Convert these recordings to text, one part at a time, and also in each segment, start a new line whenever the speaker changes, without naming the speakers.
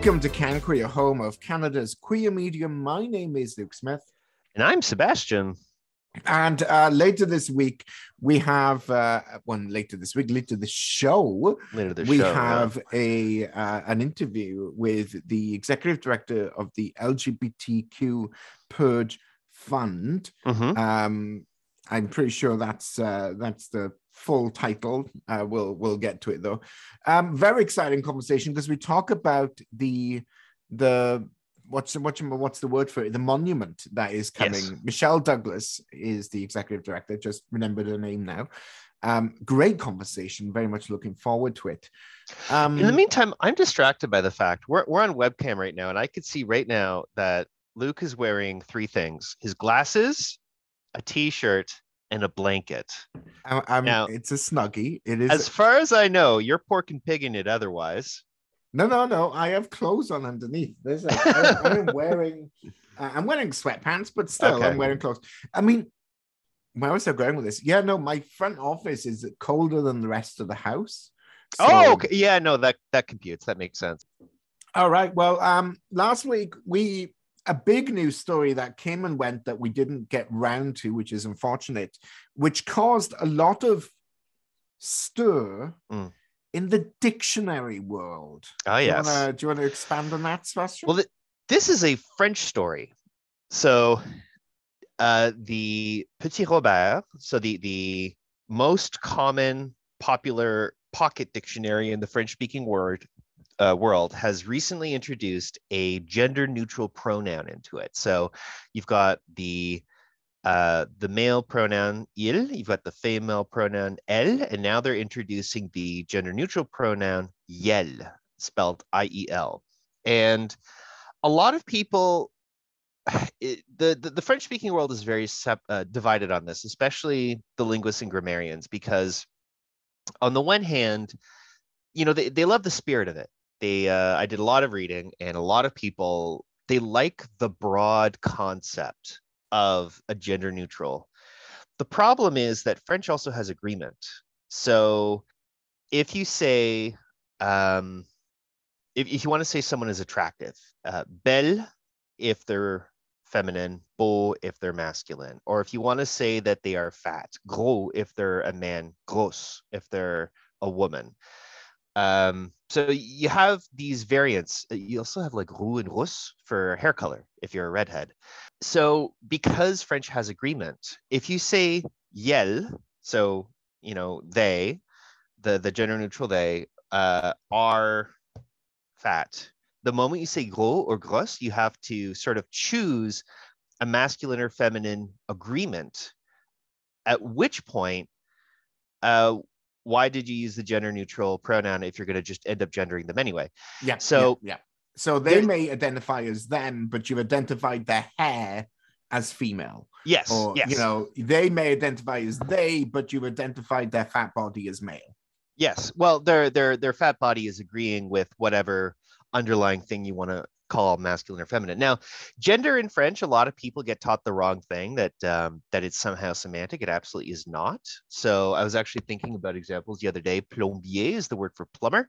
Welcome to Can Queer, home of Canada's queer media. My name is Luke Smith.
And I'm Sebastian.
And uh, later this week, we have uh, one later this week, later the show.
Later the
we
show,
have a uh, an interview with the executive director of the LGBTQ Purge Fund.
Mhm.
Um, I'm pretty sure that's uh, that's the full title. Uh, we'll we'll get to it though. Um, very exciting conversation because we talk about the the what's what's what's the word for it? The monument that is coming.
Yes.
Michelle Douglas is the executive director. Just remembered her name now. Um, great conversation. Very much looking forward to it. Um,
In the meantime, I'm distracted by the fact we're, we're on webcam right now, and I could see right now that Luke is wearing three things his glasses, a t shirt, and a blanket.
I- I'm-
now-
it's a snuggie. It is
As far as I know, you're pork and pigging it otherwise.
No, no, no. I have clothes on underneath. There's I, I'm wearing. Uh, I'm wearing sweatpants, but still,
Okay.
I'm wearing clothes. I mean, where was I going with this? Yeah, no, my front office is colder than the rest of the house.
oh, okay. yeah, no, that that computes. That makes sense.
All right. Well, um, last week we a big news story that came and went that we didn't get round to, which is unfortunate, which caused a lot of stir
Mm.
in the dictionary world.
Oh,
Do you
yes.
wanna- do you want to expand on that, Sebastian?
Well, th- this is a French story. So, uh, the Petit Robert, so the the most common popular pocket dictionary in the French-speaking word uh, world, has recently introduced a gender-neutral pronoun into it. So, you've got the uh, the male pronoun il, you've got the female pronoun elle, and now they're introducing the gender-neutral pronoun iel, spelled I-E-L. And a lot of people it, the, the the french speaking world is very sep- uh, divided on this especially the linguists and grammarians because on the one hand you know they, they love the spirit of it they uh, i did a lot of reading and a lot of people they like the broad concept of a gender neutral the problem is that french also has agreement so if you say um, if, if you want to say someone is attractive, uh, belle if they're feminine, beau if they're masculine, or if you want to say that they are fat, gros if they're a man, grosse if they're a woman. Um, so you have these variants. Uh, You also have like roux and rousse for hair color if you're a redhead. So because French has agreement, if you say iel, so you know they, the the gender neutral they uh, are fat. The moment you say gros or grosse, you have to sort of choose a masculine or feminine agreement. At which point, uh, why did you use the gender neutral pronoun if you're going to just end up gendering them anyway?
Yeah.
So-
yeah, yeah. so they
There's-
may identify as them, but you've identified their hair as female,
Yes.
or
yes.
you know, they may identify as they, but you've identified their fat body as male.
Yes. Well, their their their fat body is agreeing with whatever underlying thing you want to call masculine or feminine. Now, gender in French, a lot of people get taught the wrong thing that um, that it's somehow semantic. It absolutely is not. So I was actually thinking about examples the other day. Plombier is the word for plumber.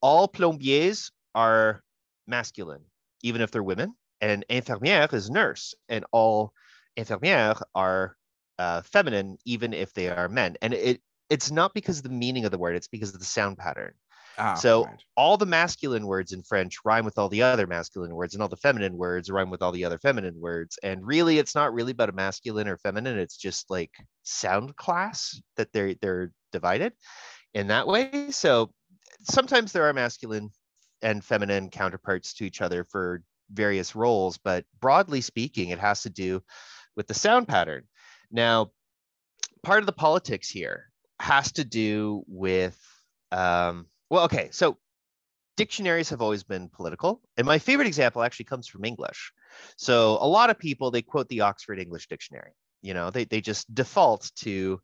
All plombiers are masculine, even if they're women. And infirmière is nurse, and all infirmières are uh, feminine, even if they are men. And it it's not because of the meaning of the word; it's because of the sound pattern.
Ah,
So
right.
all the masculine words in French rhyme with all the other masculine words, and all the feminine words rhyme with all the other feminine words. And really, it's not really about a masculine or feminine. It's just like sound class that they're they're divided in that way. So sometimes there are masculine and feminine counterparts to each other for various roles, but broadly speaking, it has to do with the sound pattern. Now, part of the politics here has to do with um, well, okay, so dictionaries have always been political, and my favorite example actually comes from English. So a lot of people they quote the Oxford English Dictionary. You know, they they just default to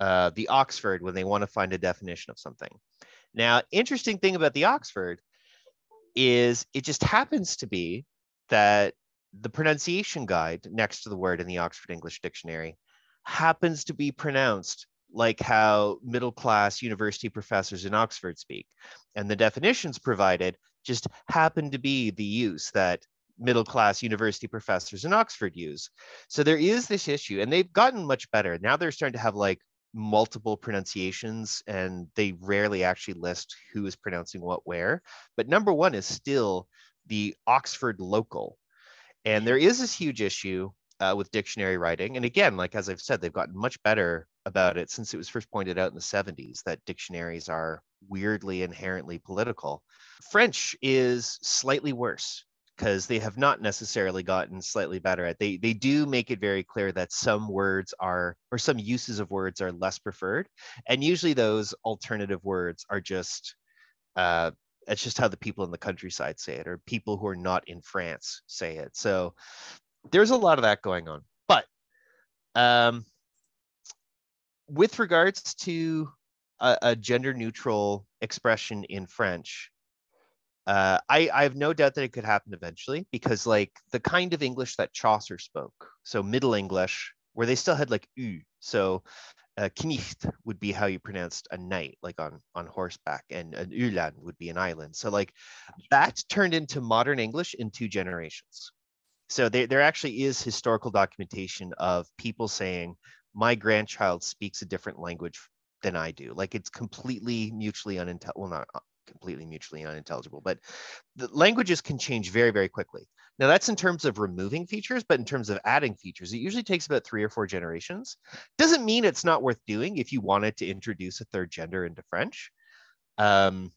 uh, the Oxford when they want to find a definition of something. Now, interesting thing about the Oxford is it just happens to be that the pronunciation guide next to the word in the Oxford English Dictionary happens to be pronounced like how middle class university professors in Oxford speak. And the definitions provided just happen to be the use that middle class university professors in Oxford use. So there is this issue, and they've gotten much better. Now they're starting to have like multiple pronunciations, and they rarely actually list who is pronouncing what where. But number one is still the Oxford local. And there is this huge issue uh, with dictionary writing. And again, like as I've said, they've gotten much better about it since it was first pointed out in the 70s that dictionaries are weirdly inherently political. French is slightly worse because they have not necessarily gotten slightly better at they they do make it very clear that some words are or some uses of words are less preferred and usually those alternative words are just uh just how the people in the countryside say it or people who are not in france say it so there's a lot of that going on but um with regards to a, a gender neutral expression in french uh, I, I have no doubt that it could happen eventually because like the kind of English that Chaucer spoke, so Middle English, where they still had like u, so uh, knicht would be how you pronounced a knight, like on on horseback, and an ulan would be an island. So like that turned into modern English in two generations. So there there actually is historical documentation of people saying my grandchild speaks a different language than I do. Like it's completely mutually unintelligible. Well, not completely mutually unintelligible. But the languages can change very, very quickly. Now that's in terms of removing features, but in terms of adding features, it usually takes about three or four generations. Doesn't mean it's not worth doing if you wanted to introduce a third gender into French. Um,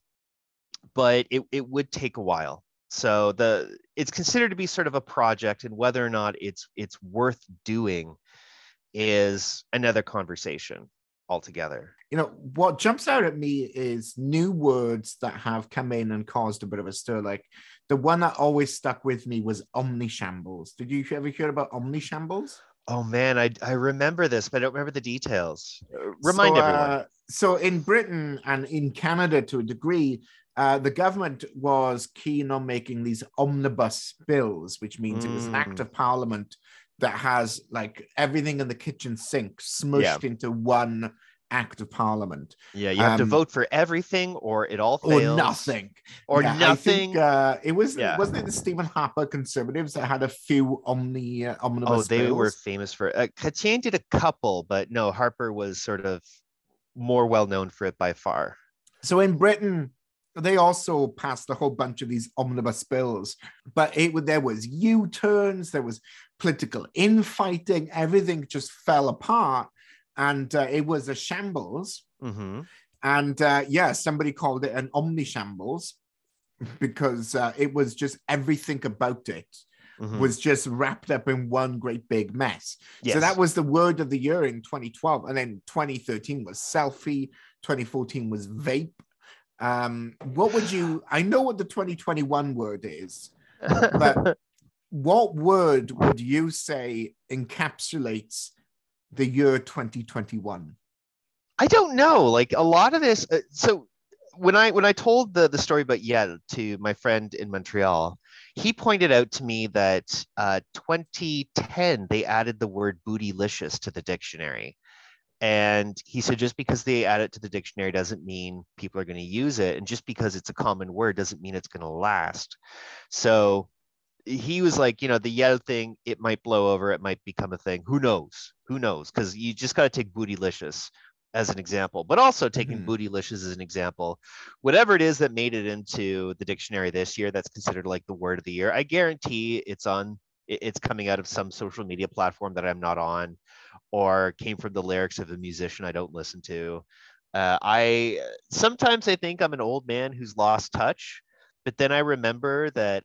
but it, it would take a while. So the it's considered to be sort of a project, and whether or not it's it's worth doing is another conversation altogether.
You know, what jumps out at me is new words that have come in and caused a bit of a stir. Like the one that always stuck with me was omnishambles. Did you ever hear about omnishambles?
Oh man, I, I remember this, but I don't remember the details. Uh, remind so, everyone. Uh,
so in Britain and in Canada to a degree, uh, the government was keen on making these omnibus bills, which means mm. it was an act mm. of parliament that has like everything in the kitchen sink smushed yeah. into one act of parliament.
Yeah, you have um, to vote for everything or it all fails.
Or nothing.
Or yeah, nothing.
Think, uh, it was yeah. wasn't it the Stephen Harper conservatives that had a few omni uh, omnibus
Oh, they
bills?
were famous for uh, Chrétien did a couple, but no, Harper was sort of more well known for it by far.
So in Britain, they also passed a whole bunch of these omnibus bills, but it there was U-turns, there was political infighting, everything just fell apart, and uh, it was a shambles.
Mm-hmm.
And uh, yeah, somebody called it an omni shambles because uh, it was just everything about it mm-hmm. was just wrapped up in one great big mess. Yes. So that was the word of the year in 2012, and then 2013 was selfie, 2014 was vape, um, what would you? I know what the 2021 word is, but what word would you say encapsulates the year 2021?
I don't know. Like a lot of this. Uh, so when I when I told the the story about iel to my friend in Montreal, he pointed out to me that uh, 2010 they added the word bootylicious to the dictionary. And he said, just because they add it to the dictionary doesn't mean people are going to use it. And just because it's a common word doesn't mean it's going to last. So he was like, you know, the yellow thing, it might blow over, it might become a thing. Who knows? Who knows? Because you just got to take bootylicious as an example, but also taking mm-hmm. bootylicious as an example. Whatever it is that made it into the dictionary this year, that's considered like the word of the year. I guarantee it's on, it's coming out of some social media platform that I'm not on or came from the lyrics of a musician I don't listen to. Uh, I sometimes I think I'm an old man who's lost touch, but then I remember that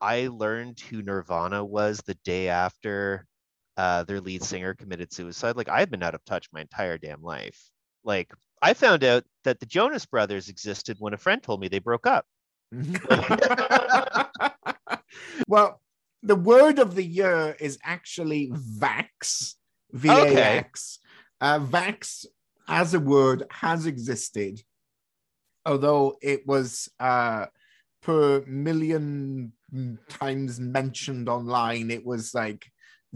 I learned who Nirvana was the day after uh, their lead singer committed suicide. Like I've been out of touch my entire damn life. Like I found out that the Jonas Brothers existed when a friend told me they broke up.
well, the word of the year is actually vax. VAX. Okay. Uh, vax as a word has existed, although it was uh, per million times mentioned online, it was like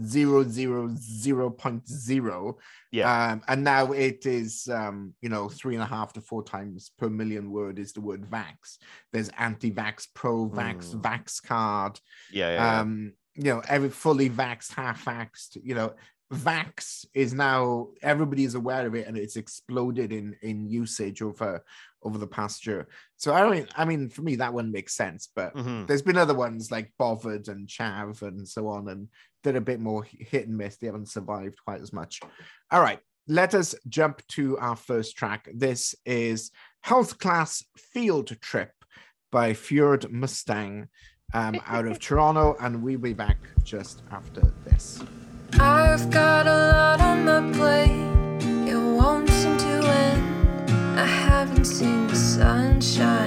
zero zero zero point zero.
Yeah.
Um, and now it is um, you know, three and a half to four times per million word is the word vax. There's anti-vax, pro-vax,
Mm.
vax card.
Yeah. yeah.
Um, you know, every fully vaxxed, half vaxxed, you know, vax is now everybody is aware of it and it's exploded in in usage over over the past year. So I mean, I mean, for me that one makes sense, but
Mhm.
there's been other ones like Bothered and Chav and so on, and they're a bit more hit and miss. They haven't survived quite as much. All right, let us jump to our first track. This is Health Class Field Trip by Fjord Mustang um, out of Toronto, and we'll be back just after this.
I've got a lot on my plate. It won't seem to end. I haven't seen the sunshine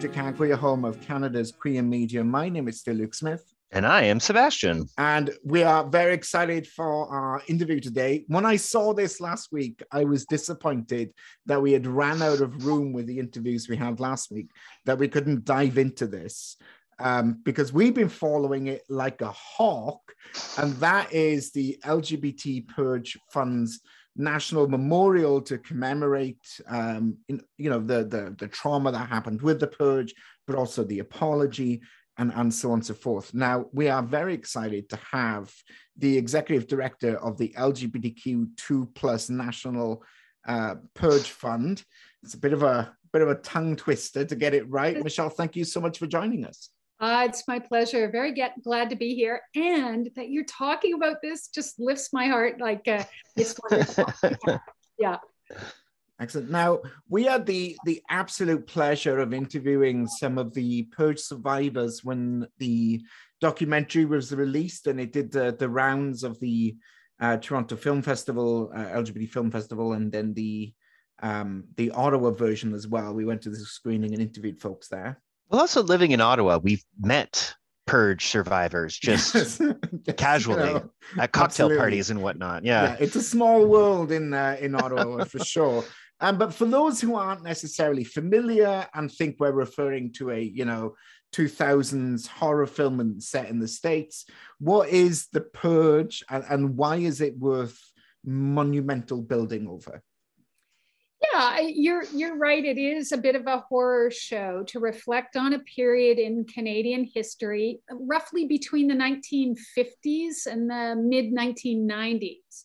to
Canada home of Canada's queer media. My name is still Luke Smith,
And I am Sebastian.
and we are very excited for our interview today. When I saw this last week, I was disappointed that we had ran out of room with the interviews we had last week, that we couldn't dive into this. Um, because we've been following it like a hawk, and that is the LGBT Purge Fund's national memorial to commemorate, um, in, you know, the, the the trauma that happened with the purge, but also the apology and and so on and so forth. Now we are very excited to have the executive director of the LGBTQ two plus National uh, Purge Fund. It's a bit of a bit of a tongue twister to get it right. Michelle, thank you so much for joining us.
Uh, it's my pleasure. Very get, glad to be here. And that you're talking about this just lifts my heart. Like uh, it's wonderful. yeah.
Excellent. Now we had the the absolute pleasure of interviewing some of the purge survivors when the documentary was released, and it did the the rounds of the uh, Toronto Film Festival, uh, LGBT Film Festival, and then the um, the Ottawa version as well. We went to the screening and interviewed folks there.
Well, also living in Ottawa, we've met purge survivors just
Yes.
casually.
You know,
at cocktail
absolutely.
parties and whatnot.
yeah.
Yeah.
it's a small world in uh, in Ottawa for sure. Um, but for those who aren't necessarily familiar and think we're referring to a, you know, 2000s horror film and set in the States, what is The Purge and, and why is it worth monumental building over?
Yeah, you're you're right. It is a bit of a horror show to reflect on a period in Canadian history, roughly between the 1950s and the mid 1990s,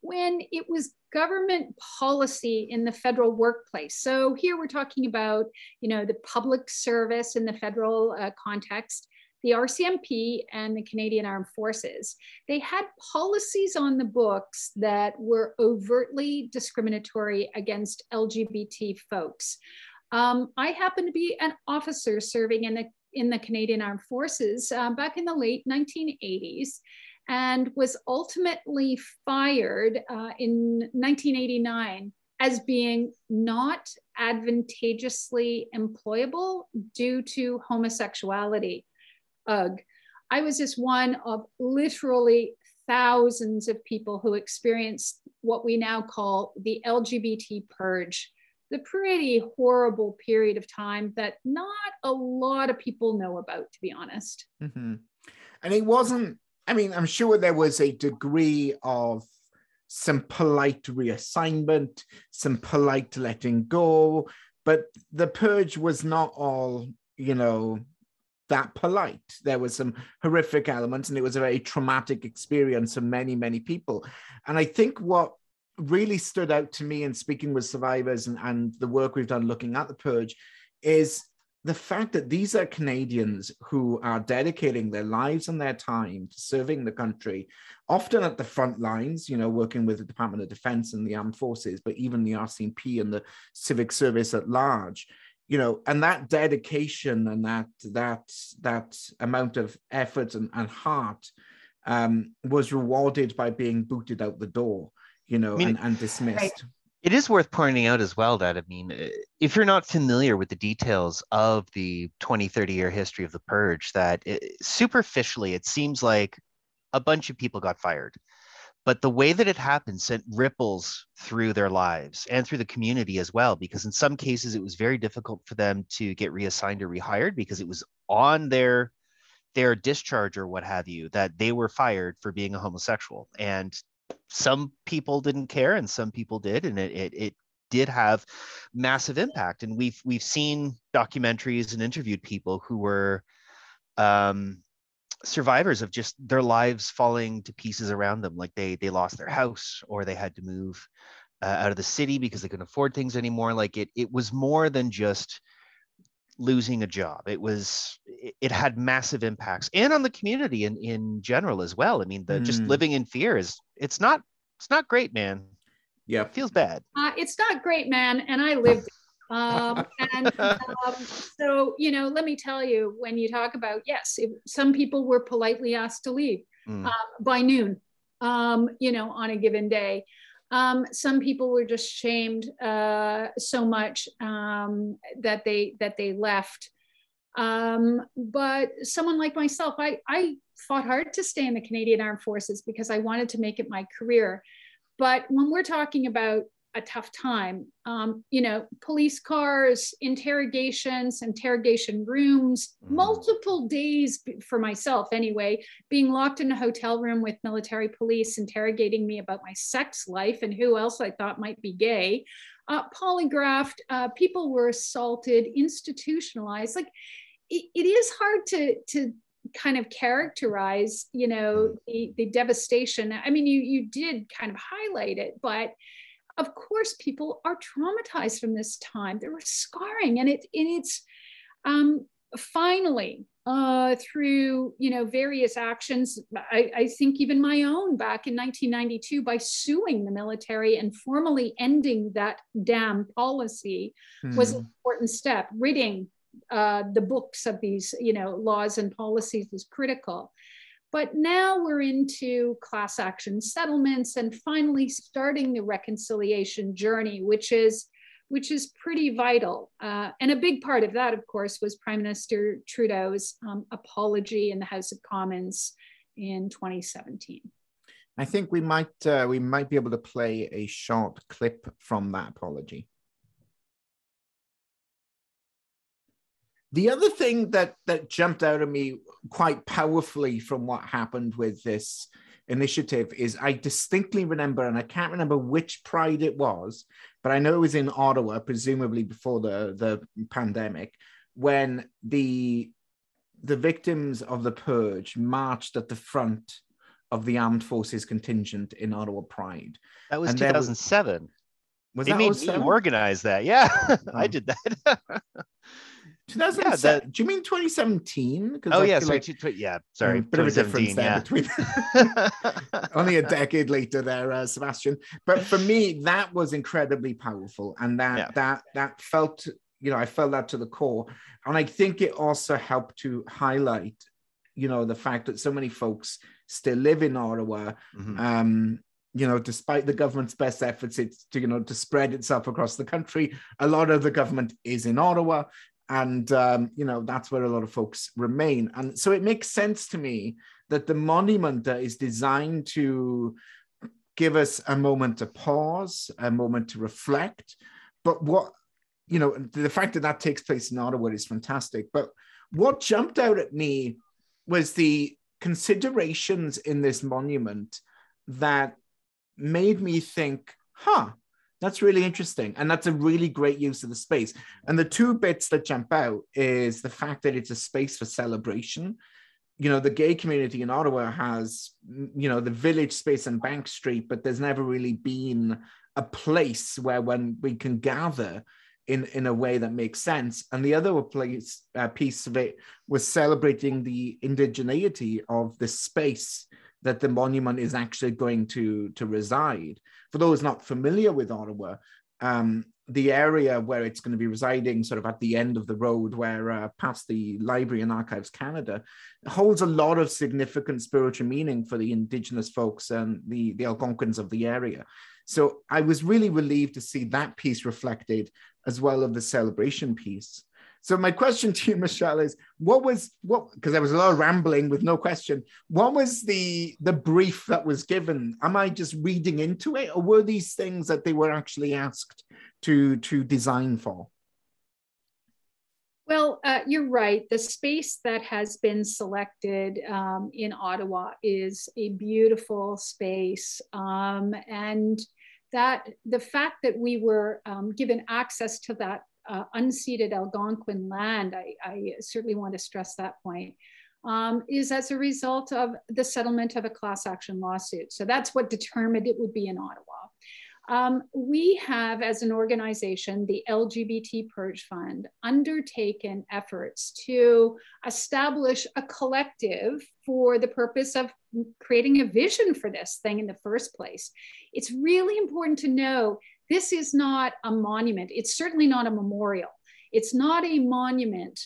when it was government policy in the federal workplace. So here we're talking about, you know, the public service in the federal uh, context, the RCMP and the Canadian Armed Forces. They had policies on the books that were overtly discriminatory against LGBT folks. Um, I happen to be an officer serving in the in the Canadian Armed Forces uh, back in the late 1980s and was ultimately fired uh, in 1989 as being not advantageously employable due to homosexuality. Ugh. I was just one of literally thousands of people who experienced what we now call the LGBT purge, the pretty horrible period of time that not a lot of people know about, to be honest.
Mm-hmm. And it wasn't I mean, I'm sure there was a degree of some polite reassignment, some polite letting go, but the purge was not all, you know, that polite. There was some horrific elements, and it was a very traumatic experience for many, many people. And I think what really stood out to me in speaking with survivors and, and the work we've done looking at the purge is the fact that these are Canadians who are dedicating their lives and their time to serving the country, often at the front lines, you know, working with the Department of Defense and the armed forces, but even the RCMP and the civic service at large, you know, and that dedication and that that that amount of effort and, and heart um, was rewarded by being booted out the door, you know, I mean, and, and dismissed.
It is worth pointing out as well that, I mean, eh, if you're not familiar with the details of the 20, 30 year history of the purge, that it, superficially it seems like a bunch of people got fired. But the way that it happened sent ripples through their lives and through the community as well, because in some cases it was very difficult for them to get reassigned or rehired because it was on their their discharge or what have you that they were fired for being a homosexual. And some people didn't care and some people did and it, it, it did have massive impact. And we've we've seen documentaries and interviewed people who were um, survivors of just their lives falling to pieces around them like they they lost their house or they had to move uh, out of the city because they couldn't afford things anymore like it it was more than just losing a job. It was it had massive impacts and on the community in in general as well. I mean, the mm. just living in fear is it's not it's not great, man.
Yeah,
it feels bad.
Uh, it's not great, man, and I lived. Um, and um, so you know, let me tell you, when you talk about yes, if some people were politely asked to leave mm. uh, by noon, um, you know, on a given day. Um, some people were just shamed uh, so much um, that they that they left. Um, but someone like myself, I, I fought hard to stay in the Canadian Armed Forces because I wanted to make it my career. But when we're talking about a tough time. Um, you know, police cars, interrogations, interrogation rooms, mm. multiple days for myself anyway, being locked in a hotel room with military police interrogating me about my sex life and who else I thought might be gay. Uh, polygraphed, uh, people were assaulted, institutionalized. Like it, it is hard to to kind of characterize, you know, mm. the, the devastation. I mean, you you did kind of highlight it, but of course people are traumatized from this time. There was scarring and it and it's um, finally uh, through you know various actions I, I, think even my own back in 1992 by suing the military and formally ending that damn policy hmm. was an important step. Ridding uh, the books of these you know laws and policies was critical but now we're into class action settlements and finally starting the reconciliation journey, which is which is pretty vital. Uh, and a big part of that, of course, was Prime Minister Trudeau's um, apology in the House of Commons in 2017. I
think we might uh, we might be able to play a short clip from that apology. The other thing that that jumped out at me quite powerfully from what happened with this initiative is I distinctly remember, and I can't remember which pride it was, but I know it was in Ottawa, presumably before the, the pandemic, when the the victims of the purge marched at the front of the armed forces contingent in Ottawa Pride.
That was
And there was-
2007.
Was
they
that
made me organize that. Yeah, I
Oh.
did that.
2007.
that-
Do you mean 2017?
oh
I
yeah, sorry.
like,
tw- yeah, sorry.
um, bit of a difference
2017.
there
Yeah.
between only a decade later there uh, sebastian but for me that was incredibly powerful and that
Yeah.
that that felt you know i felt that to the core and i think it also helped to highlight you know the fact that so many folks still live in ottawa
Mhm.
um you know despite the government's best efforts it's to you know to spread itself across the country a lot of the government is in ottawa and um, you know that's where a lot of folks remain. And so it makes sense to me that the monument that is designed to give us a moment to pause a moment to reflect but what you know the fact that that takes place in ottawa is fantastic. But what jumped out at me was the considerations in this monument that made me think, huh, that's really interesting. And that's a really great use of the space. And the two bits that jump out is the fact that it's a space for celebration. You know, the gay community in Ottawa has, you know, the village space on Bank Street, but there's never really been a place where when we can gather in, in a way that makes sense. And the other place, uh, piece of it was celebrating the indigeneity of the space that the monument is actually going to, to reside. For those not familiar with Ottawa, um, the area where it's going to be residing, sort of at the end of the road, where uh, past the Library and Archives Canada, holds a lot of significant spiritual meaning for the Indigenous folks and the, the Algonquins of the area. So I was really relieved to see that piece reflected as well of the celebration piece. So my question to you, Michelle, is what was what because there was a lot of rambling with no question. What was the the brief that was given? Am I just reading into it, or were these things that they were actually asked to to design for?
Well, uh, you're right. The space that has been selected um, in Ottawa is a beautiful space. Um, and that the fact that we were um, given access to that uh, unceded Algonquin land, I, I, certainly want to stress that point, um, is as a result of the settlement of a class action lawsuit. So that's what determined it would be in Ottawa. Um, we have, as an organization, the LGBT Purge Fund, undertaken efforts to establish a collective for the purpose of creating a vision for this thing in the first place. It's really important to know this is not a monument, it's certainly not a memorial, it's not a monument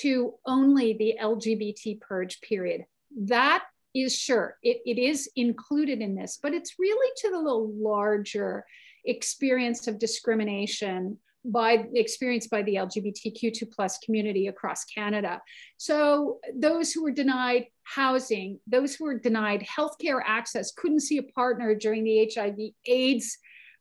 to only the LGBT purge period. That is sure. It, it is included in this but it's really to the larger experience of discrimination by experienced by the lgbtq2 plus community across canada. So those who were denied housing those who were denied healthcare access couldn't see a partner during the hiv aids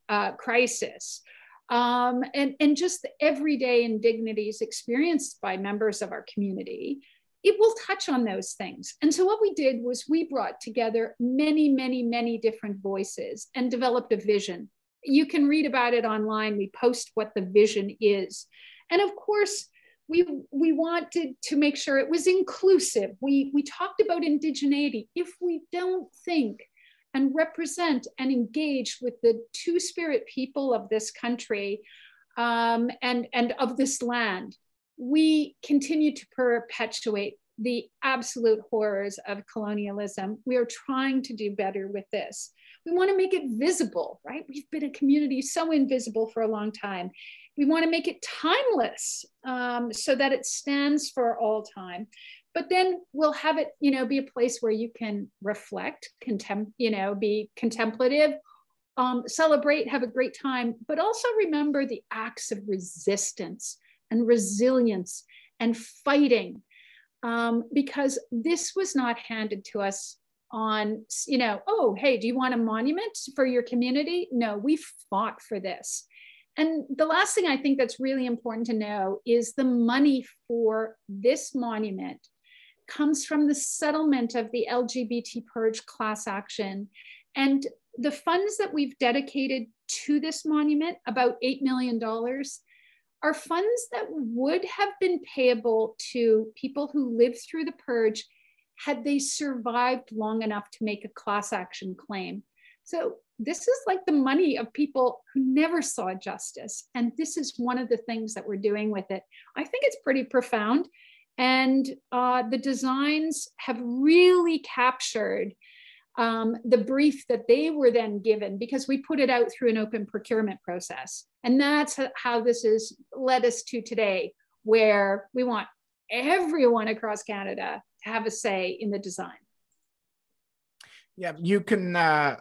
uh, crisis um, and, and just the everyday indignities experienced by members of our community it will touch on those things. And so what we did was we brought together many, many, many different voices and developed a vision. You can read about it online. We post what the vision is. And of course, we, we wanted to make sure it was inclusive. We, we talked about indigeneity. If we don't think and represent and engage with the two spirit people of this country um, and, and of this land, we continue to perpetuate the absolute horrors of colonialism. We are trying to do better with this. We want to make it visible, right? We've been a community so invisible for a long time. We want to make it timeless um, so that it stands for all time. But then we'll have it, you know, be a place where you can reflect, contempt, you know, be contemplative, um, celebrate, have a great time, but also remember the acts of resistance and resilience and fighting um, because this was not handed to us on you know oh hey do you want a monument for your community? No we fought for this. And the last thing I think that's really important to know is the money for this monument comes from the settlement of the LGBT purge class action. And the funds that we've dedicated to this monument, about $8 million, are funds that would have been payable to people who lived through the purge had they survived long enough to make a class action claim. So this is like the money of people who never saw justice. And this is one of the things that we're doing with it. I think it's pretty profound. And uh, the designs have really captured um, the brief that they were then given because we put it out through an open procurement process. And that's how this has led us to today, where we want everyone across Canada to have a say in the design.
Yeah, you can uh,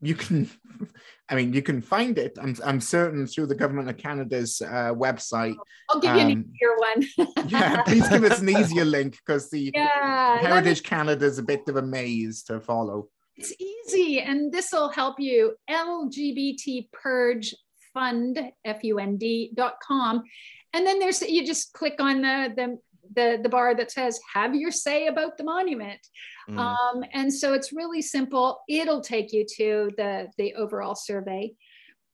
you can i mean you can find it i'm, I'm certain through the government of canada's uh, website.
I'll give you um, an easier one.
yeah please give us an easier link because the yeah, heritage me... canada is a bit of a maze to follow.
It's easy and this will help you. Lgbt purge fund f-u-n-d.com and then there's you just click on the the the, the bar that says have your say about the monument mm. um, and so it's really simple it'll take you to the the overall survey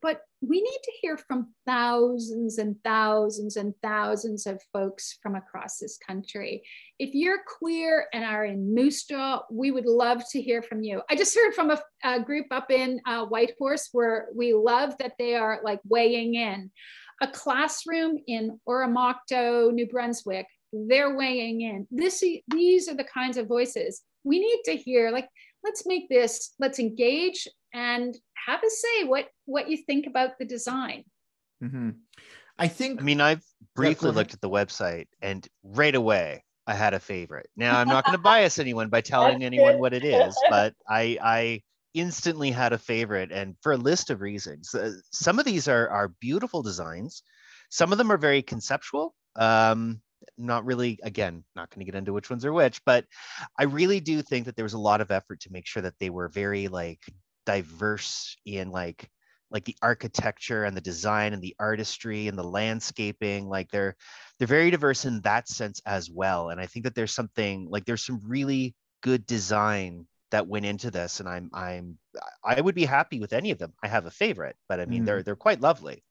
but we need to hear from thousands and thousands and thousands of folks from across this country. If you're queer and are in Moose Jaw, we would love to hear from you. I just heard from a, a group up in uh, Whitehorse where we love that they are like weighing in. A classroom in Oromocto, New Brunswick, they're weighing in. This, these are the kinds of voices we need to hear. Like, let's make this, let's engage and have a say what what you think about the design.
Mm-hmm. I think.
I mean, I've briefly yeah, looked at the website, and right away I had a favorite. Now I'm not going to bias anyone by telling anyone what it is, but I I instantly had a favorite, and for a list of reasons. Uh, some of these are are beautiful designs. Some of them are very conceptual. Um, not really again not going to get into which ones are which but i really do think that there was a lot of effort to make sure that they were very like diverse in like like the architecture and the design and the artistry and the landscaping like they're they're very diverse in that sense as well and i think that there's something like there's some really good design that went into this and i'm i'm i would be happy with any of them i have a favorite but i mean mm. they're they're quite lovely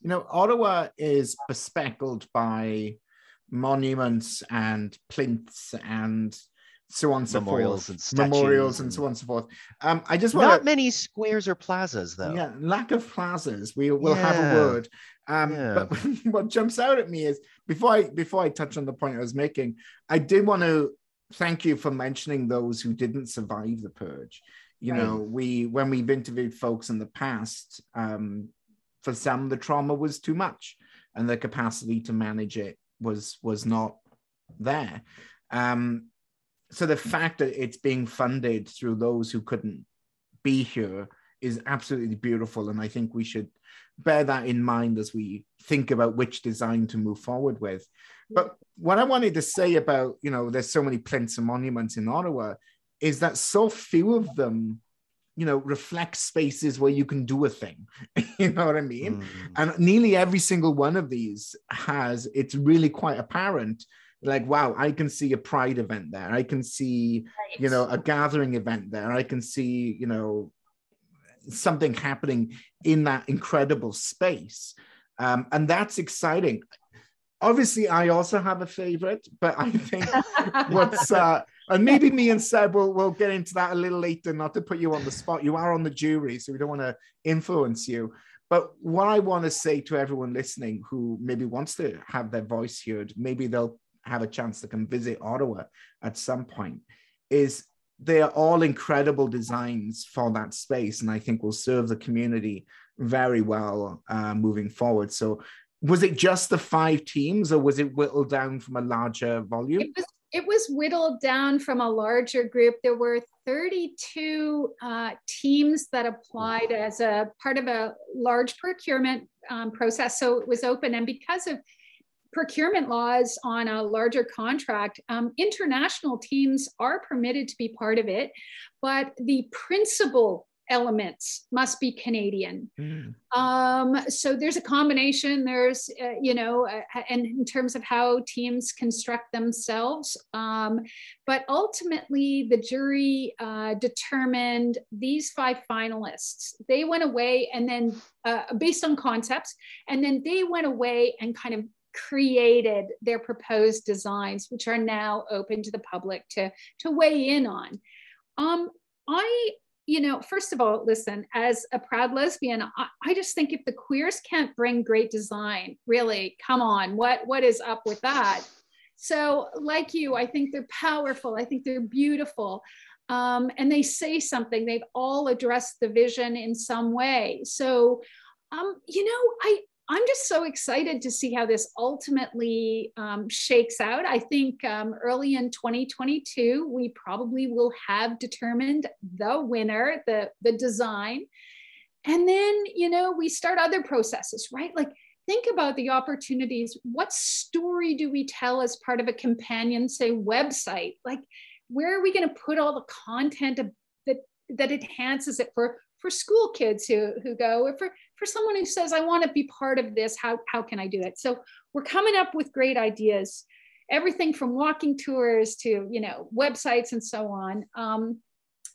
you know ottawa is bespeckled by monuments and plinths and so on and so
memorials
forth.
And
memorials and, and so on and so forth. Um, I just
want
not
many squares or plazas though.
Yeah, lack of plazas. We will yeah. have a word. Um, yeah. But what jumps out at me is before I before I touch on the point I was making, I did want to thank you for mentioning those who didn't survive the purge. You right. know, we when we've interviewed folks in the past, um, for some the trauma was too much, and the capacity to manage it was was not there. Um, so the fact that it's being funded through those who couldn't be here is absolutely beautiful and i think we should bear that in mind as we think about which design to move forward with but what i wanted to say about you know there's so many plinths and monuments in ottawa is that so few of them you know reflect spaces where you can do a thing you know what i mean? Mm. and nearly every single one of these has it's really quite apparent like wow i can see a pride event there. I can see right. you know a gathering event there. I can see you know something happening in that incredible space. Um, and that's exciting. Obviously i also have a favorite but i think what's uh, and maybe me and seb will, will get into that a little later not to put you on the spot you are on the jury so we don't want to influence you but what i want to say to everyone listening who maybe wants to have their voice heard maybe they'll have a chance to come visit Ottawa at some point, is they are all incredible designs for that space, and I think will serve the community very well uh, moving forward. So, was it just the five teams, or was it whittled down from a larger volume?
It was, it was whittled down from a larger group. There were 32 uh, teams that applied as a part of a large procurement um, process. So it was open, and because of procurement laws on a larger contract, um, international teams are permitted to be part of it, but the principal elements must be Canadian.
Mm.
Um, so there's a combination. There's, uh, you know, uh, and in terms of how teams construct themselves. Um, but ultimately, the jury uh, determined these five finalists. They went away and then, uh, based on concepts, and then they went away and kind of created their proposed designs, which are now open to the public to, to weigh in on. Um, I you know, first of all, listen, as a proud lesbian, I, I, just think if the queers can't bring great design, really, come on, what what is up with that? So, like you, I think they're powerful. I think they're beautiful. Um, and they say something. They've all addressed the vision in some way. So, um, you know, I I'm just so excited to see how this ultimately um, shakes out. I think um, early in 2022, we probably will have determined the winner, the, the design. And then, you know, we start other processes, right? Like, think about the opportunities. What story do we tell as part of a companion, say, website? Like, where are we going to put all the content that, that enhances it for for school kids who, who go, or for, for someone who says, I want to be part of this, how, how can I do that? So we're coming up with great ideas, everything from walking tours to, you know, websites and so on. Um,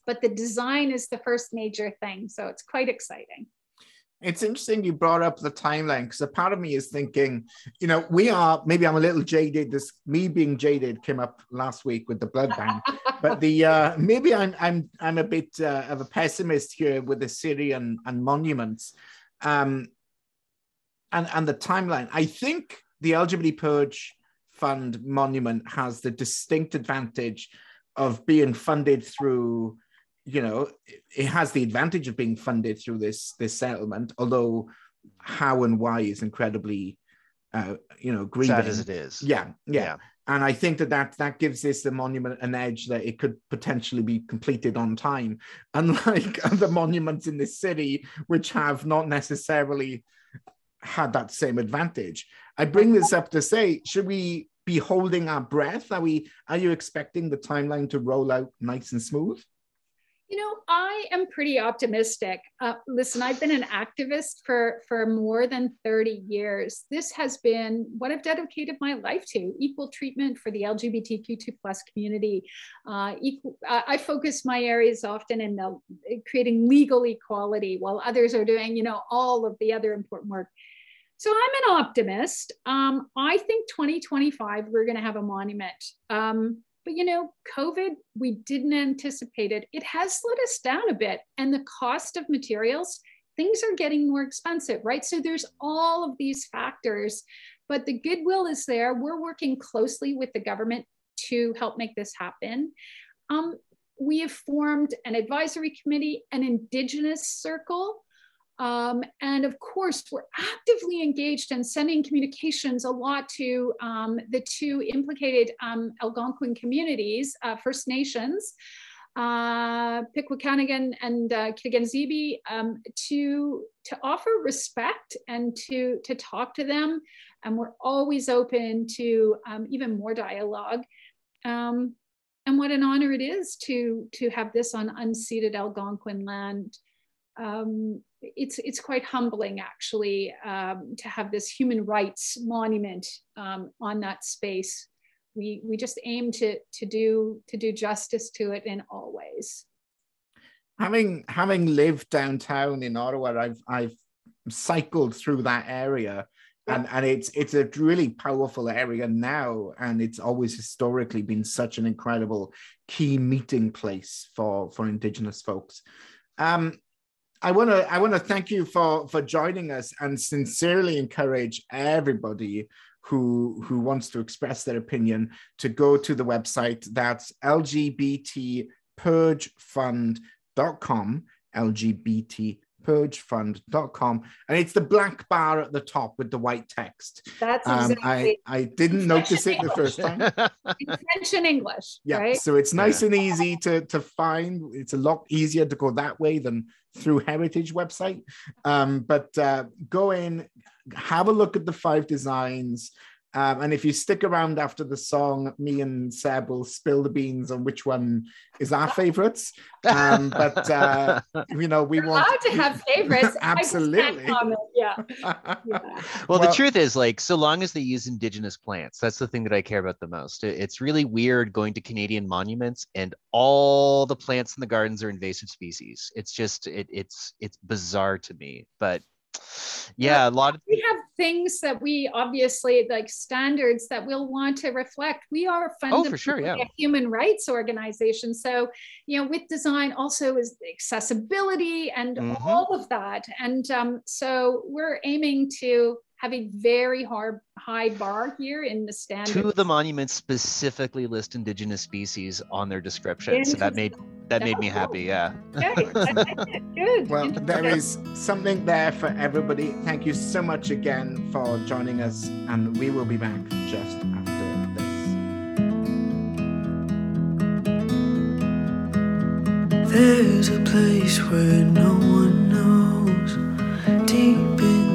but the design is the first major thing. So it's quite exciting.
It's interesting you brought up the timeline because a part of me is thinking, you know, we are maybe I'm a little jaded. This me being jaded came up last week with the blood bank, but the uh, maybe I'm I'm I'm a bit uh, of a pessimist here with the city and, and monuments, um, and and the timeline. I think the LGBT Purge Fund monument has the distinct advantage of being funded through you know, it has the advantage of being funded through this this settlement, although how and why is incredibly, uh, you know, grieving.
Sad as it is.
Yeah, yeah, yeah. And I think that, that that gives this the monument an edge that it could potentially be completed on time, unlike other monuments in this city, which have not necessarily had that same advantage. I bring this up to say, should we be holding our breath? Are we? Are you expecting the timeline to roll out nice and smooth?
You know, I am pretty optimistic. Uh, listen, I've been an activist for, for more than 30 years. This has been what I've dedicated my life to equal treatment for the LGBTQ2 plus community. Uh, equal, I focus my areas often in the, creating legal equality while others are doing, you know, all of the other important work. So I'm an optimist. Um, I think 2025, we're going to have a monument. Um, but you know, COVID, we didn't anticipate it. It has slowed us down a bit. And the cost of materials, things are getting more expensive, right? So there's all of these factors, but the goodwill is there. We're working closely with the government to help make this happen. Um, we have formed an advisory committee, an Indigenous circle, um, and of course, we're actively engaged and sending communications a lot to um, the two implicated um, Algonquin communities, uh, First Nations, uh, and uh, um, to, to offer respect and to, to talk to them. And we're always open to um, even more dialogue. Um, and what an honor it is to, to have this on unceded Algonquin land. Um, it's it's quite humbling actually um, to have this human rights monument um, on that space. We we just aim to to do to do justice to it in all ways.
Having having lived downtown in Ottawa, I've I've cycled through that area. And, and it's it's a really powerful area now, and it's always historically been such an incredible key meeting place for for Indigenous folks. Um, I want to I want to thank you for for joining us and sincerely encourage everybody who who wants to express their opinion to go to the website that's lgbtpurgefund.com lgbt purgefund.com and it's the black bar at the top with the white text
that's exactly.
um, I, I didn't notice it the first time
french and english
yeah
right?
so it's nice yeah. and easy to to find it's a lot easier to go that way than through heritage website. Um, but uh, go in have a look at the five designs Um, and if you stick around after the song, me and Seb will spill the beans on which one is our favorites. Um, but uh, you know, we
You're
want
allowed to have favorites. I just can't
Absolutely.
Yeah. yeah.
Well,
Well-
the truth is, like, so long as they use indigenous plants, that's the thing that I care about the most. It's really weird going to Canadian monuments and all the plants in the gardens are invasive species. It's just, it, it's, it's bizarre to me. But yeah, a lot of
we have things that we obviously like standards that we'll want to reflect. We are
Oh, for sure,
fundamentally
yeah.
a human rights organization. So, you know, with design also is accessibility and
Mhm.
all of that. And um, so we're aiming to have a very hard high bar here in the standards.
two of the monuments specifically list indigenous species on their description. So that made that made me happy. Yeah.
Okay, I like it. Good.
Well, there is something there for everybody. Thank you so much again for joining us, and we will be back just after this.
There's a place where no one knows. Deep in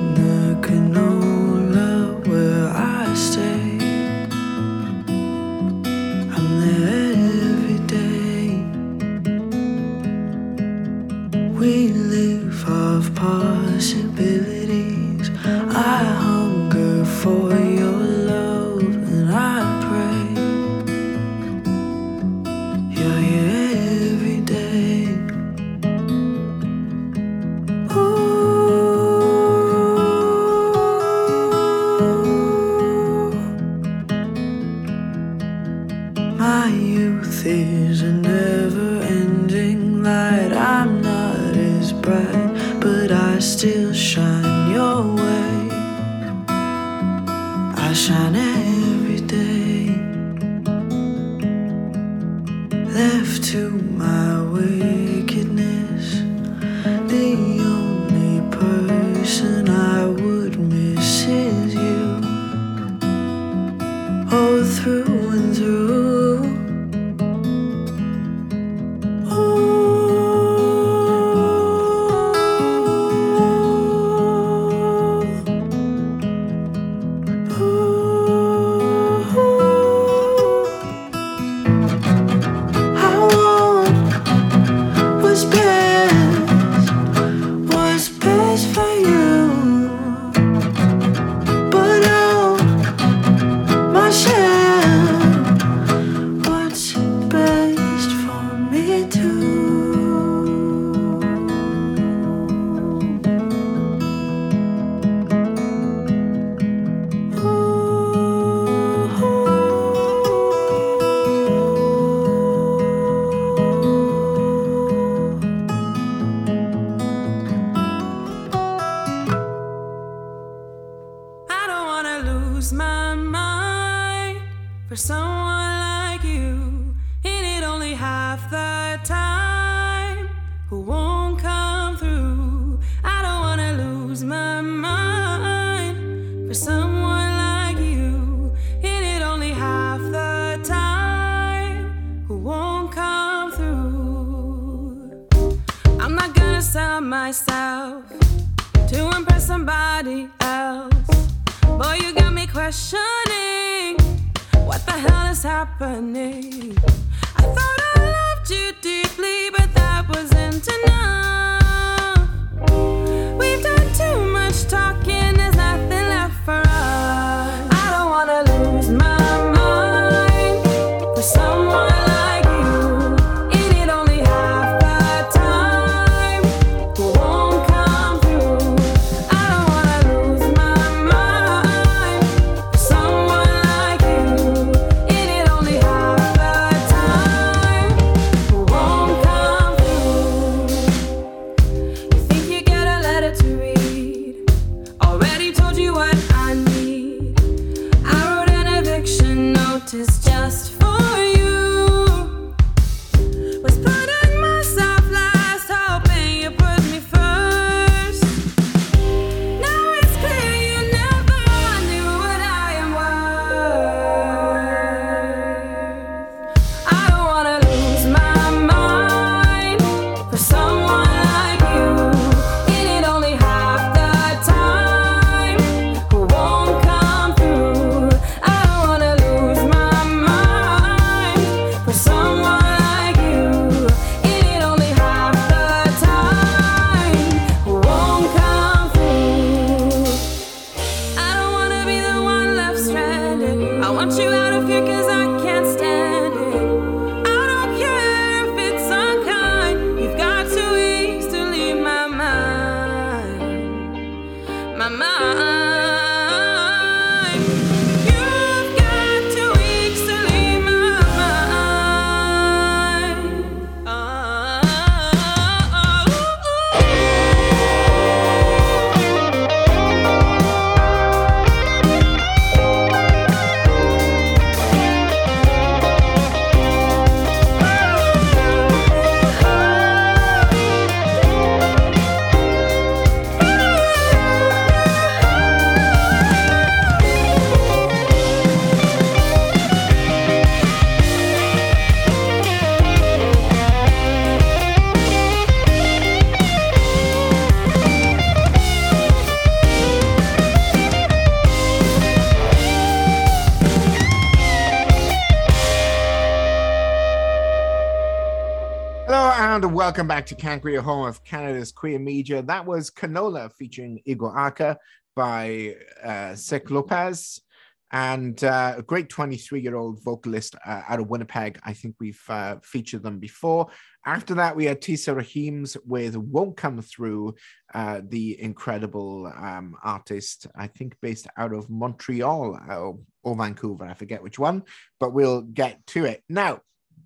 welcome back to CanQueer, home of Canada's queer media. That was Canola featuring Igor Aka by uh, Sek Lopez and uh, a great 23 year old vocalist uh, out of Winnipeg. I think we've uh, featured them before. After that, we had Tisa Rahims with Won't Come Through, uh, the incredible um, artist, I think based out of Montreal or, or Vancouver. I forget which one, but we'll get to it. Now,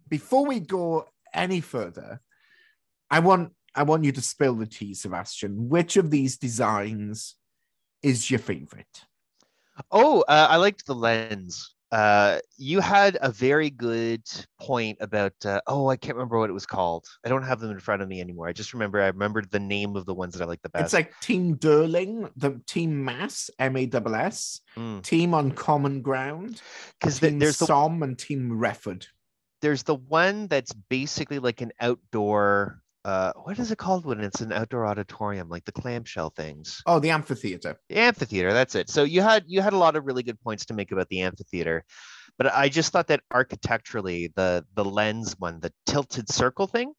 before we go any further, I want I want you to spill the tea, Sebastian. Which of these designs is your favorite?
Oh, uh, I liked the lens. Uh, you had a very good point about. Uh, oh, I can't remember what it was called. I don't have them in front of me anymore. I just remember I remembered the name of the ones that I like the best.
It's like Team Durling, the Team Mass, M A W S,
Mm.
Team on Common Ground,
because
Team
there's the
Som and Team Refford.
there's the one that's basically like an outdoor. Uh, what is it called when it's an outdoor auditorium, like the clamshell things?
Oh, the amphitheater.
The amphitheater that's it so you had you had a lot of really good points to make about the amphitheater but i just thought that architecturally the the lens one the tilted circle thing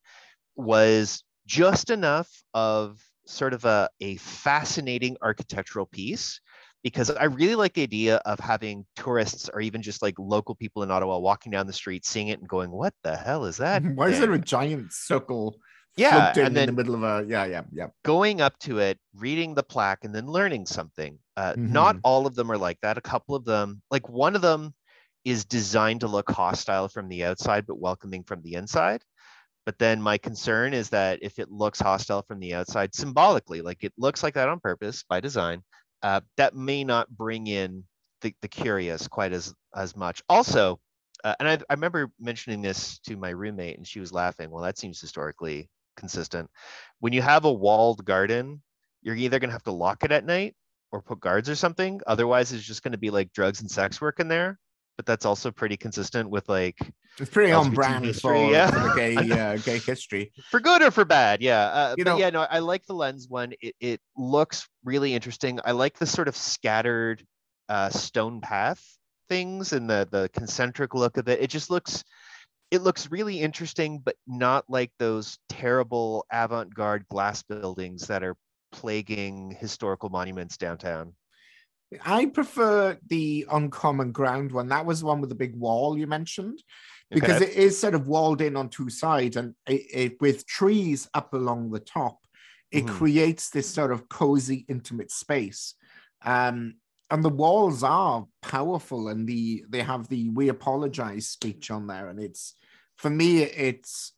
was just enough of sort of a, a fascinating architectural piece because i really like the idea of having tourists or even just like local people in ottawa walking down the street seeing it and going what the hell is that
Why is
thing?"
there a giant circle
Yeah, and
in
then-
the middle of a yeah, yeah, yeah.
going up to it, reading the plaque, and then learning something. Uh, Not
Mhm.
all of them are like that. A couple of them, like one of them, is designed to look hostile from the outside but welcoming from the inside. But then my concern is that if it looks hostile from the outside symbolically, like it looks like that on purpose by design, uh, that may not bring in the, the curious quite as as much. Also, uh, and I, I remember mentioning this to my roommate, and she was laughing. Well, that seems historically consistent. When you have a walled garden, you're either going to have to lock it at night or put guards or something. Otherwise, it's just going to be like drugs and sex work in there. But that's also pretty consistent with like
It's pretty on
LGBT
brand
history,
for,
yeah.
for gay uh, gay history.
for good or for bad. Yeah. Uh,
You
but
know-
yeah, no, I like the lens one. It, it looks really interesting. I like the sort of scattered uh, stone path things and the the concentric look of it. It just looks it looks really interesting, but not like those terrible avant-garde glass buildings that are plaguing historical monuments downtown.
I prefer the uncommon ground one. That was the one with the big wall you mentioned, because
Okay.
it is sort of walled in on two sides, and it, it with trees up along the top, it
Mhm.
creates this sort of cozy, intimate space. Um, and the walls are powerful, and the they have the "we apologize" speech on there, and it's for me, it's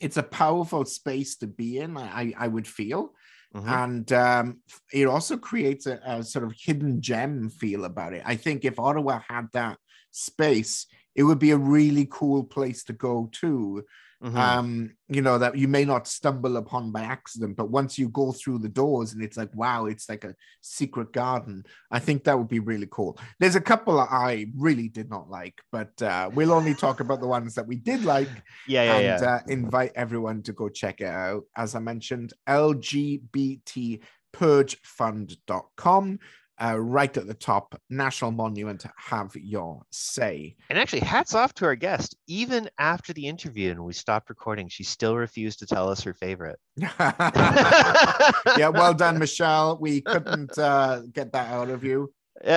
it's a powerful space to be in. I I, would feel
Mhm.
and um, it also creates a, a sort of hidden gem feel about it. I think if Ottawa had that space, it would be a really cool place to go to.
Mhm.
Um, you know that you may not stumble upon by accident, but once you go through the doors and it's like, wow, it's like a secret garden. I think that would be really cool. There's a couple I really did not like, but uh, we'll only talk about the ones that we did like
yeah, yeah,
and
yeah.
Uh, invite everyone to go check it out. As I mentioned, lgbtpurgefund.com. Uh, right at the top, National Monument, have your say.
And actually, hats off to our guest. Even after the interview and we stopped recording, she still refused to tell us her favorite.
yeah, well done, Michelle. We couldn't uh, get that out of you.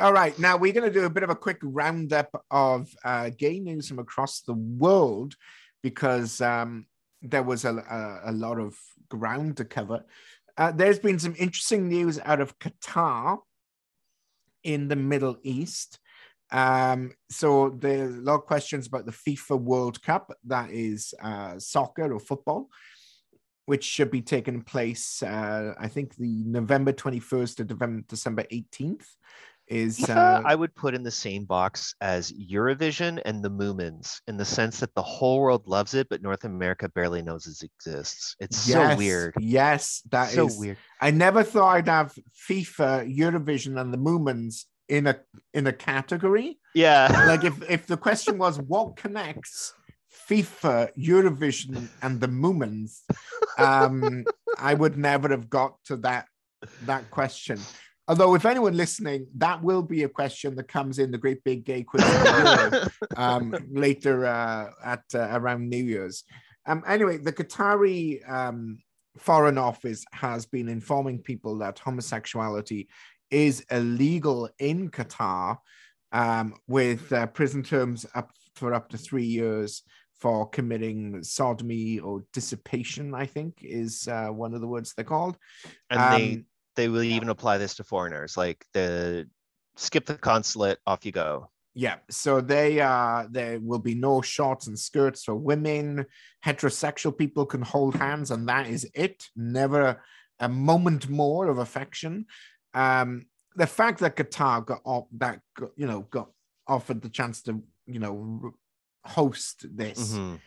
All right, now we're going to do a bit of a quick roundup of uh, gay news from across the world because um, there was a, a, a lot of ground to cover. Uh, there's been some interesting news out of Qatar in the Middle East. Um, so there's a lot of questions about the FIFA World Cup, that is uh, soccer or football, which should be taking place, uh, I think, the November 21st to December 18th. Is
FIFA,
uh,
I would put in the same box as Eurovision and the Moomins in the sense that the whole world loves it, but North America barely knows it exists. It's
yes,
so weird.
Yes, that is
so weird.
I never thought I'd have FIFA, Eurovision, and the Moomins in a in a category.
Yeah.
Like if if the question was what connects FIFA, Eurovision, and the Moomins, um, I would never have got to that that question. Although, if anyone listening, that will be a question that comes in the great big gay quiz um, later uh, at uh, around New Year's. Um, anyway, the Qatari um, Foreign Office has been informing people that homosexuality is illegal in Qatar, um, with uh, prison terms up for up to three years for committing sodomy or dissipation. I think is uh, one of the words they're called.
and
Um,
they will even apply this to foreigners like the skip the consulate off you go
Yeah, so they uh there will be no shorts and skirts for women. Heterosexual people can hold hands, and that is it. Never a, moment more of affection. Um, the fact that Qatar got off that you know got offered the chance to you know host this
Mhm.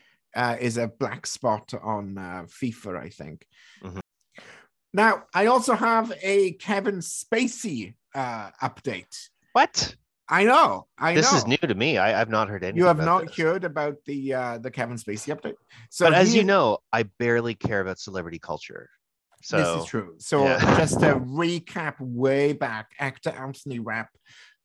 uh, is a black spot on uh, FIFA, I think.
Mhm.
Now, I also have a Kevin Spacey uh, update.
what
I know, I
this
know.
is new to me I, i've not heard anything
You have not
this.
heard about the uh, the Kevin Spacey update. So
but as
he-
you know i barely care about celebrity culture so
this is true. So
yeah.
just to recap way back, actor Anthony Rapp,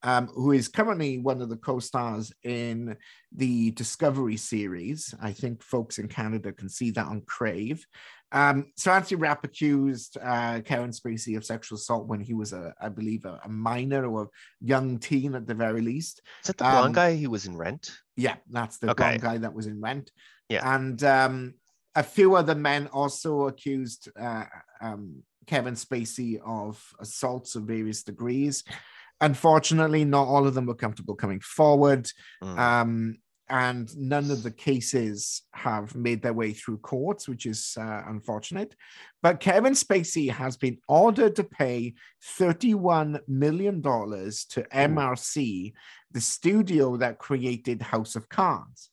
um, who is currently one of the co-stars in the Discovery series. I think folks in Canada can see that on Crave. Um, so Anthony Rapp accused uh, Kevin Spacey of sexual assault when he was a, I believe, a, a minor or a young teen at the very least.
is that the blonde
um,
guy who was in rent
Yeah, that's the
Okay.
blonde guy that was in Rent.
Yeah.
And um, a few other men also accused uh, um, Kevin Spacey of assaults of various degrees. Unfortunately, not all of them were comfortable coming forward.
Mm.
Um, and none of the cases have made their way through courts, which is uh, unfortunate. But Kevin Spacey has been ordered to pay $31 million to MRC, the studio that created House of Cards.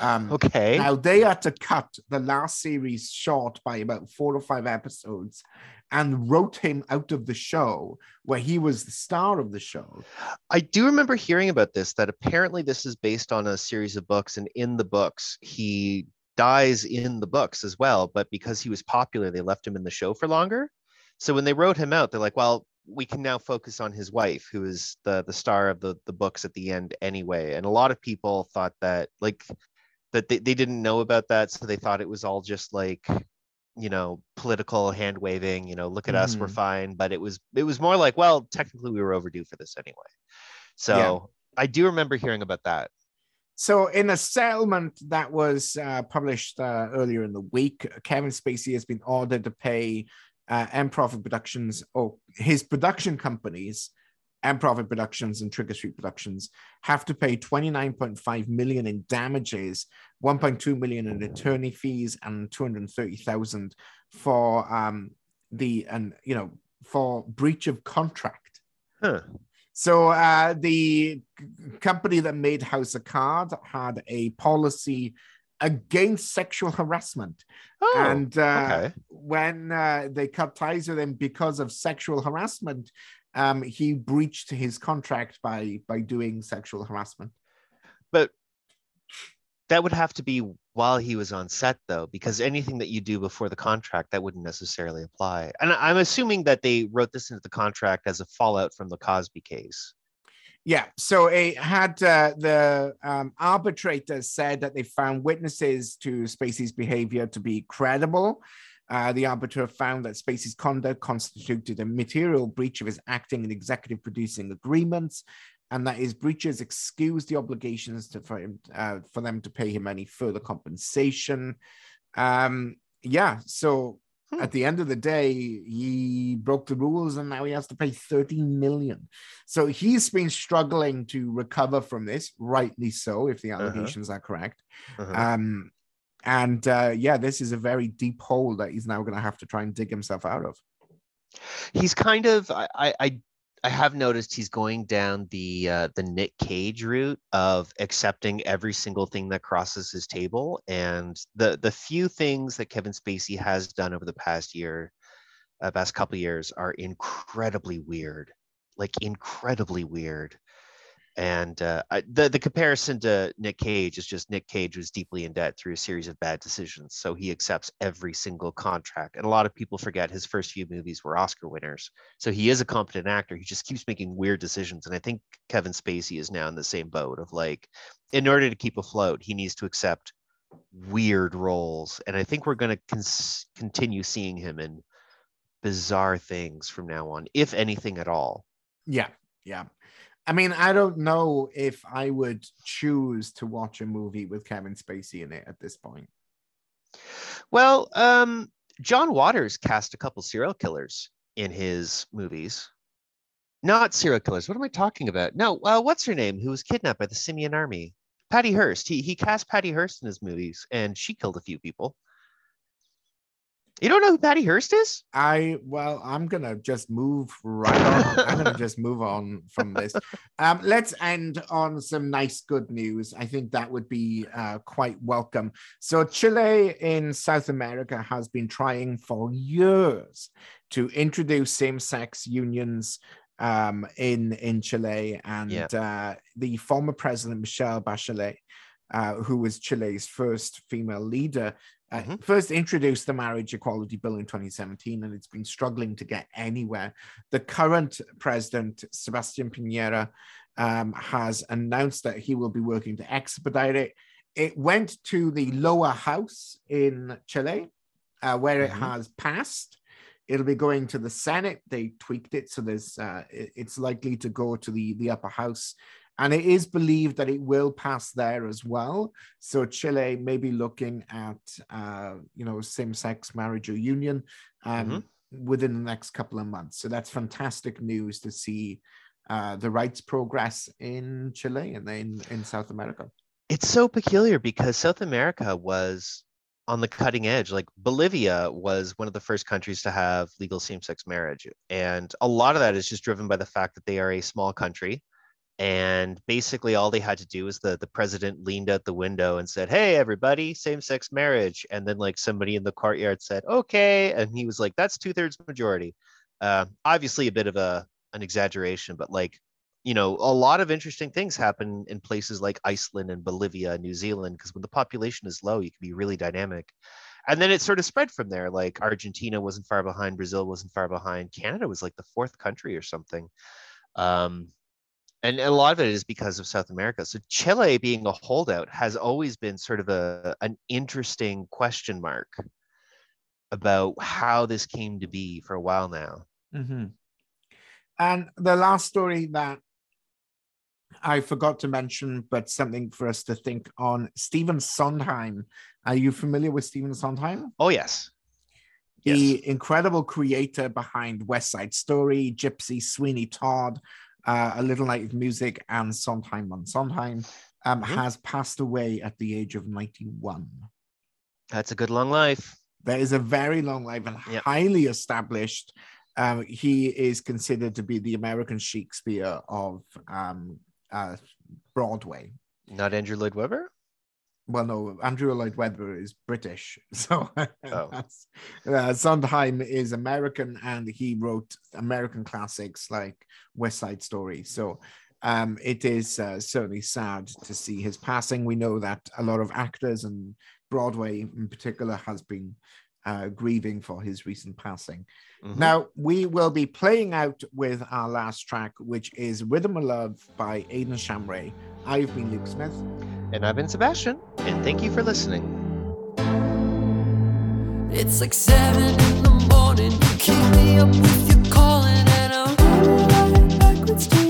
Um,
okay
now they had to cut the last series short by about four or five episodes and wrote him out of the show where he was the star of the show.
I do remember hearing about this that apparently this is based on a series of books, and in the books, he dies in the books as well. But because he was popular, they left him in the show for longer. So when they wrote him out, they're like, well, we can now focus on his wife, who is the the star of the the books at the end anyway. And a lot of people thought that like that they, they didn't know about that, so they thought it was all just like you know political hand waving you know look at us we're
Mhm.
fine but it was it was more like well technically we were overdue for this anyway. So i do remember hearing about that.
So, in a settlement that was uh, published uh, earlier in the week, Kevin Spacey has been ordered to pay uh, M Profit Productions or his production companies, M Profit Productions and Trigger Street Productions, have to pay 29.5 million in damages, 1.2 million in attorney fees, and 230,000 for um, the and you know for breach of contract.
huh.
So uh, the company that made House of Cards had a policy against sexual harassment,
oh
and uh,
okay.
when uh, they cut ties with him because of sexual harassment, um, he breached his contract by by doing sexual harassment.
but that would have to be while he was on set though because anything that you do before the contract that wouldn't necessarily apply and i'm assuming that they wrote this into the contract as a fallout from the cosby case
Yeah, so it had uh, the um, arbitrator said that they found witnesses to Spacey's behavior to be credible. Uh, the arbiter found that Spacey's conduct constituted a material breach of his acting and executive producing agreements, and that his breaches excused the obligations to, for him uh, for them to pay him any further compensation. Um, yeah, so
Hmm.
at the end of the day, he broke the rules, and now he has to pay 13 million. So he's been struggling to recover from this, rightly so, if the
Uh-huh.
allegations are correct.
Uh-huh.
Um, and uh, yeah, this is a very deep hole that he's now going to have to try and dig himself out of.
he's kind of I, I I have noticed he's going down the uh, the Nick Cage route of accepting every single thing that crosses his table, and the the few things that Kevin Spacey has done over the past year, uh, past couple years, are incredibly weird, like incredibly weird. And uh, I, the the comparison to Nick Cage is just Nick Cage was deeply in debt through a series of bad decisions, so he accepts every single contract. And a lot of people forget his first few movies were Oscar winners, so he is a competent actor. He just keeps making weird decisions, and I think Kevin Spacey is now in the same boat of like, in order to keep afloat, he needs to accept weird roles, and I think we're going to cons- continue seeing him in bizarre things from now on, if anything at all.
Yeah, yeah. I mean, I don't know if I would choose to watch a movie with Kevin Spacey in it at this point.
Well, um, John Waters cast a couple serial killers in his movies. Not serial killers. What am I talking about? No, uh, what's her name? Who was kidnapped by the Simian army? Patty Hearst. He he cast Patty Hearst in his movies, and she killed a few people. You don't know who Patty Hearst is?
I well, I'm gonna just move right on. I'm gonna just move on from this. Um, let's end on some nice good news. I think that would be uh, quite welcome. So Chile in South America has been trying for years to introduce same-sex unions um, in in Chile, and
Yeah.
uh, the former president Michelle Bachelet, uh, who was Chile's first female leader, uh,
Mhm.
first introduced the marriage equality bill in 2017, and it's been struggling to get anywhere. The current president, Sebastian Piñera, um, has announced that he will be working to expedite it. It went to the lower house in Chile, uh, where it
Mhm.
has passed. It'll be going to the Senate. They tweaked it, so there's uh, it's likely to go to the the upper house, and it is believed that it will pass there as well. So Chile may be looking at uh, you know same-sex marriage or union um, within the next couple of months. So that's fantastic news to see uh, the rights progress in Chile and then in South America.
It's so peculiar because South America was on the cutting edge. Like Bolivia was one of the first countries to have legal same sex marriage. And a lot of that is just driven by the fact that they are a small country. And basically, all they had to do was the, the president leaned out the window and said, Hey, everybody, same sex marriage. And then, like, somebody in the courtyard said, Okay. And he was like, That's two thirds majority. Uh, obviously, a bit of a an exaggeration, but like, you know, a lot of interesting things happen in places like Iceland and Bolivia, and New Zealand, because when the population is low, you can be really dynamic. And then it sort of spread from there. Like Argentina wasn't far behind, Brazil wasn't far behind, Canada was like the fourth country or something. Um, and, a lot of it is because of South America. So Chile being a holdout has always been sort of a an interesting question mark about how this came to be for a while now. Mm-hmm.
And the last story that I forgot to mention, but something for us to think on Stephen Sondheim. Are you familiar with Stephen Sondheim?
Oh yes,
the
Yes.
incredible creator behind West Side Story, Gypsy, Sweeney Todd, uh, A Little Night of Music, and Sondheim on Sondheim, um,
Mhm.
has passed away at the age of 91.
that's a good long life.
There is a very long life and
Yep.
highly established. Um, he is considered to be the American Shakespeare of um, uh, Broadway.
Not Andrew Lloyd Webber.
Well, no, Andrew Lloyd Webber is British, so
Oh.
uh, Sondheim is American, and he wrote American classics like West Side Story. So um, it is uh, certainly sad to see his passing. We know that a lot of actors and Broadway, in particular, has been uh, grieving for his recent passing.
Mhm.
Now, we will be playing out with our last track, which is Rhythm of Love by Aidan Shamray. I've been Luke Smith.
And I've been Sebastian, and thank you for listening.
It's like seven in the morning. You keep me up with your calling, and I'm running backwards to